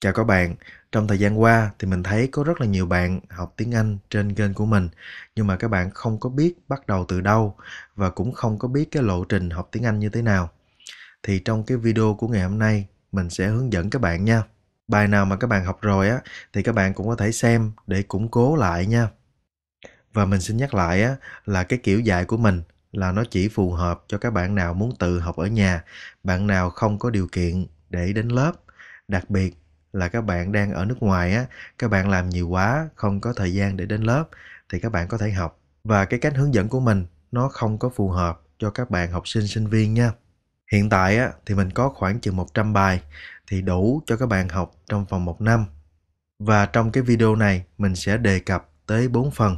Chào các bạn, trong thời gian qua thì mình thấy có rất là nhiều bạn học tiếng Anh trên kênh của mình nhưng mà các bạn không có biết bắt đầu từ đâu và cũng không có biết cái lộ trình học tiếng Anh như thế nào. Thì trong cái video của ngày hôm nay mình sẽ hướng dẫn các bạn nha. Bài nào mà các bạn học rồi á thì các bạn cũng có thể xem để củng cố lại nha. Và mình xin nhắc lại á là cái kiểu dạy của mình là nó chỉ phù hợp cho các bạn nào muốn tự học ở nhà, bạn nào không có điều kiện để đến lớp. Đặc biệt là các bạn đang ở nước ngoài á, các bạn làm nhiều quá, không có thời gian để đến lớp thì các bạn có thể học. Và cái cách hướng dẫn của mình nó không có phù hợp cho các bạn học sinh sinh viên nha. Hiện tại á thì mình có khoảng chừng 100 bài thì đủ cho các bạn học trong vòng một năm. Và trong cái video này mình sẽ đề cập tới 4 phần.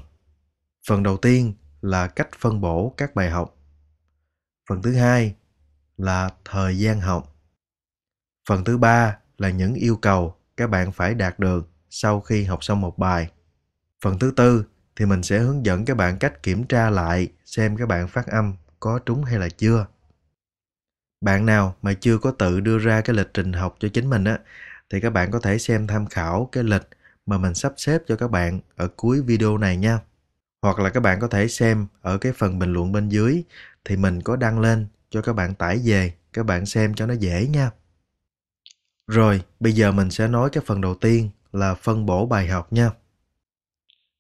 Phần đầu tiên là cách phân bổ các bài học. Phần thứ hai là thời gian học. Phần thứ ba là những yêu cầu các bạn phải đạt được sau khi học xong một bài. Phần thứ tư thì mình sẽ hướng dẫn các bạn cách kiểm tra lại xem các bạn phát âm có trúng hay là chưa. Bạn nào mà chưa có tự đưa ra cái lịch trình học cho chính mình á thì các bạn có thể xem tham khảo cái lịch mà mình sắp xếp cho các bạn ở cuối video này nha. Hoặc là các bạn có thể xem ở cái phần bình luận bên dưới thì mình có đăng lên cho các bạn tải về, các bạn xem cho nó dễ nha. Rồi, bây giờ mình sẽ nói cái phần đầu tiên là phân bổ bài học nha.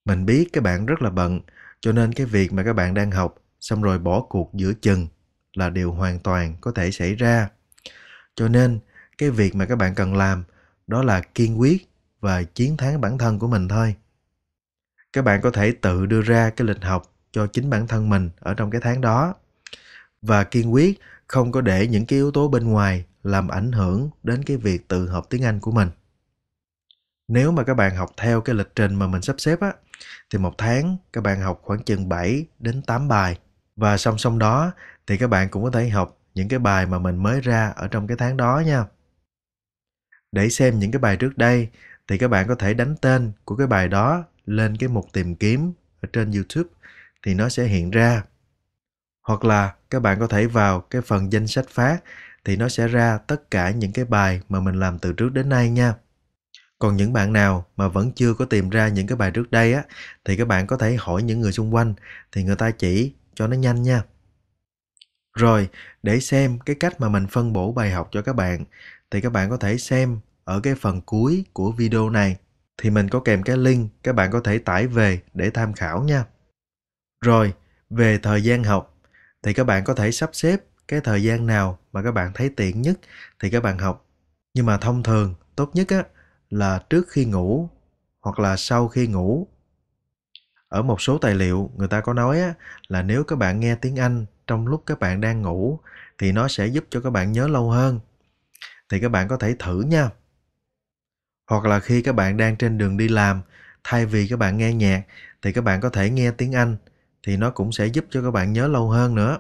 Mình biết các bạn rất là bận, cho nên cái việc mà các bạn đang học xong rồi bỏ cuộc giữa chừng là điều hoàn toàn có thể xảy ra. Cho nên, cái việc mà các bạn cần làm đó là kiên quyết và chiến thắng bản thân của mình thôi. Các bạn có thể tự đưa ra cái lịch học cho chính bản thân mình ở trong cái tháng đó và kiên quyết không có để những cái yếu tố bên ngoài làm ảnh hưởng đến cái việc tự học tiếng Anh của mình. Nếu mà các bạn học theo cái lịch trình mà mình sắp xếp á, thì một tháng các bạn học khoảng chừng 7 đến 8 bài. Và song song đó thì các bạn cũng có thể học những cái bài mà mình mới ra ở trong cái tháng đó nha. Để xem những cái bài trước đây thì các bạn có thể đánh tên của cái bài đó lên cái mục tìm kiếm ở trên YouTube thì nó sẽ hiện ra. Hoặc là các bạn có thể vào cái phần danh sách phát thì nó sẽ ra tất cả những cái bài mà mình làm từ trước đến nay nha. Còn những bạn nào mà vẫn chưa có tìm ra những cái bài trước đây á thì các bạn có thể hỏi những người xung quanh thì người ta chỉ cho nó nhanh nha. Rồi, để xem cái cách mà mình phân bổ bài học cho các bạn thì các bạn có thể xem ở cái phần cuối của video này thì mình có kèm cái link các bạn có thể tải về để tham khảo nha. Rồi, về thời gian học thì các bạn có thể sắp xếp cái thời gian nào mà các bạn thấy tiện nhất thì các bạn học nhưng mà thông thường tốt nhất á là trước khi ngủ hoặc là sau khi ngủ ở một số tài liệu người ta có nói á, là nếu các bạn nghe tiếng anh trong lúc các bạn đang ngủ thì nó sẽ giúp cho các bạn nhớ lâu hơn thì các bạn có thể thử nha hoặc là khi các bạn đang trên đường đi làm thay vì các bạn nghe nhạc thì các bạn có thể nghe tiếng anh thì nó cũng sẽ giúp cho các bạn nhớ lâu hơn nữa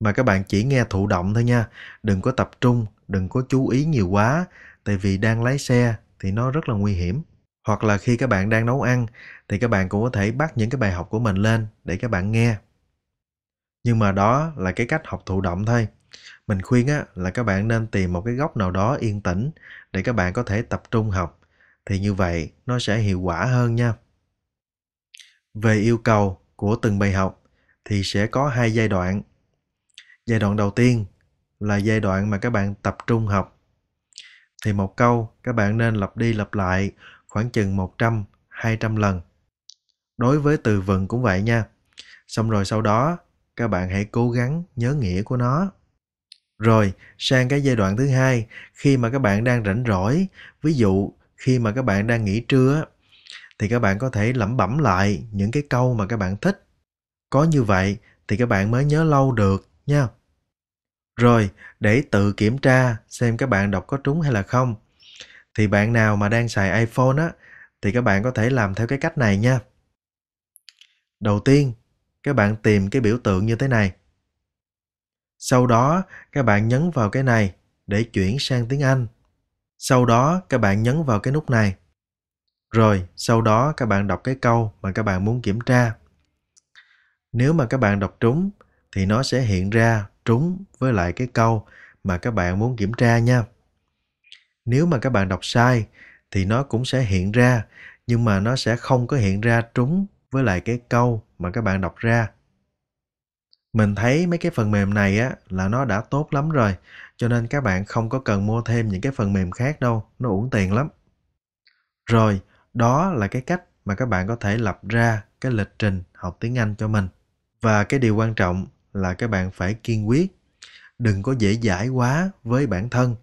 mà các bạn chỉ nghe thụ động thôi nha. Đừng có tập trung, đừng có chú ý nhiều quá. Tại vì đang lái xe thì nó rất là nguy hiểm. Hoặc là khi các bạn đang nấu ăn thì các bạn cũng có thể bắt những cái bài học của mình lên để các bạn nghe. Nhưng mà đó là cái cách học thụ động thôi. Mình khuyên á là các bạn nên tìm một cái góc nào đó yên tĩnh để các bạn có thể tập trung học. Thì như vậy nó sẽ hiệu quả hơn nha. Về yêu cầu của từng bài học thì sẽ có hai giai đoạn. Giai đoạn đầu tiên là giai đoạn mà các bạn tập trung học. Thì một câu các bạn nên lặp đi lặp lại khoảng chừng 100, 200 lần. Đối với từ vựng cũng vậy nha. Xong rồi sau đó các bạn hãy cố gắng nhớ nghĩa của nó. Rồi, sang cái giai đoạn thứ hai, khi mà các bạn đang rảnh rỗi, ví dụ khi mà các bạn đang nghỉ trưa thì các bạn có thể lẩm bẩm lại những cái câu mà các bạn thích. Có như vậy thì các bạn mới nhớ lâu được nha. Rồi, để tự kiểm tra xem các bạn đọc có trúng hay là không, thì bạn nào mà đang xài iPhone á, thì các bạn có thể làm theo cái cách này nha. Đầu tiên, các bạn tìm cái biểu tượng như thế này. Sau đó, các bạn nhấn vào cái này để chuyển sang tiếng Anh. Sau đó, các bạn nhấn vào cái nút này. Rồi, sau đó các bạn đọc cái câu mà các bạn muốn kiểm tra. Nếu mà các bạn đọc trúng thì nó sẽ hiện ra trúng với lại cái câu mà các bạn muốn kiểm tra nha. Nếu mà các bạn đọc sai thì nó cũng sẽ hiện ra, nhưng mà nó sẽ không có hiện ra trúng với lại cái câu mà các bạn đọc ra. Mình thấy mấy cái phần mềm này á là nó đã tốt lắm rồi, cho nên các bạn không có cần mua thêm những cái phần mềm khác đâu, nó uổng tiền lắm. Rồi, đó là cái cách mà các bạn có thể lập ra cái lịch trình học tiếng anh cho mình. Và cái điều quan trọng là các bạn phải kiên quyết đừng có dễ dãi quá với bản thân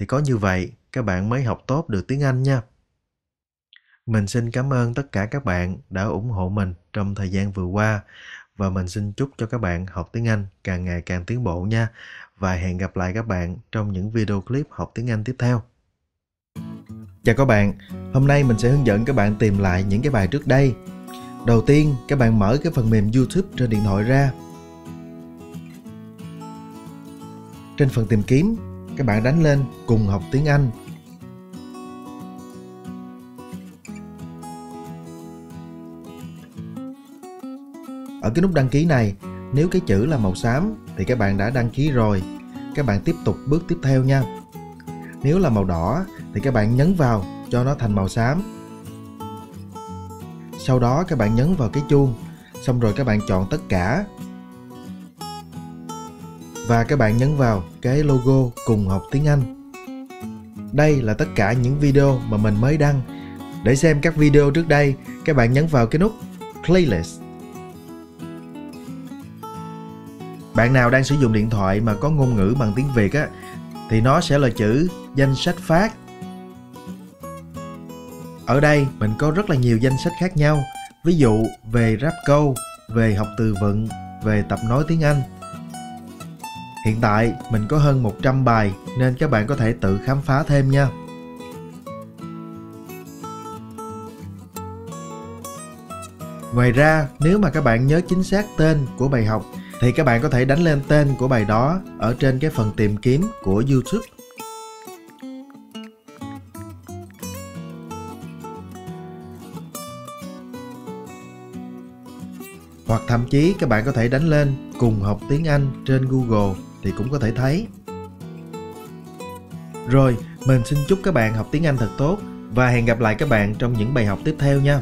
thì có như vậy các bạn mới học tốt được tiếng anh nha mình xin cảm ơn tất cả các bạn đã ủng hộ mình trong thời gian vừa qua và mình xin chúc cho các bạn học tiếng Anh càng ngày càng tiến bộ nha. Và hẹn gặp lại các bạn trong những video clip học tiếng Anh tiếp theo. Chào các bạn, hôm nay mình sẽ hướng dẫn các bạn tìm lại những cái bài trước đây. Đầu tiên, các bạn mở cái phần mềm YouTube trên điện thoại ra. Trên phần tìm kiếm, các bạn đánh lên cùng học tiếng Anh Ở cái nút đăng ký này, nếu cái chữ là màu xám thì các bạn đã đăng ký rồi. Các bạn tiếp tục bước tiếp theo nha. Nếu là màu đỏ thì các bạn nhấn vào cho nó thành màu xám. Sau đó các bạn nhấn vào cái chuông, xong rồi các bạn chọn tất cả. Và các bạn nhấn vào cái logo cùng học tiếng Anh. Đây là tất cả những video mà mình mới đăng. Để xem các video trước đây, các bạn nhấn vào cái nút playlist Bạn nào đang sử dụng điện thoại mà có ngôn ngữ bằng tiếng Việt á thì nó sẽ là chữ danh sách phát. Ở đây mình có rất là nhiều danh sách khác nhau, ví dụ về rap câu, về học từ vựng, về tập nói tiếng Anh. Hiện tại mình có hơn 100 bài nên các bạn có thể tự khám phá thêm nha. Ngoài ra, nếu mà các bạn nhớ chính xác tên của bài học thì các bạn có thể đánh lên tên của bài đó ở trên cái phần tìm kiếm của YouTube. Hoặc thậm chí các bạn có thể đánh lên cùng học tiếng Anh trên Google thì cũng có thể thấy. Rồi, mình xin chúc các bạn học tiếng Anh thật tốt và hẹn gặp lại các bạn trong những bài học tiếp theo nha.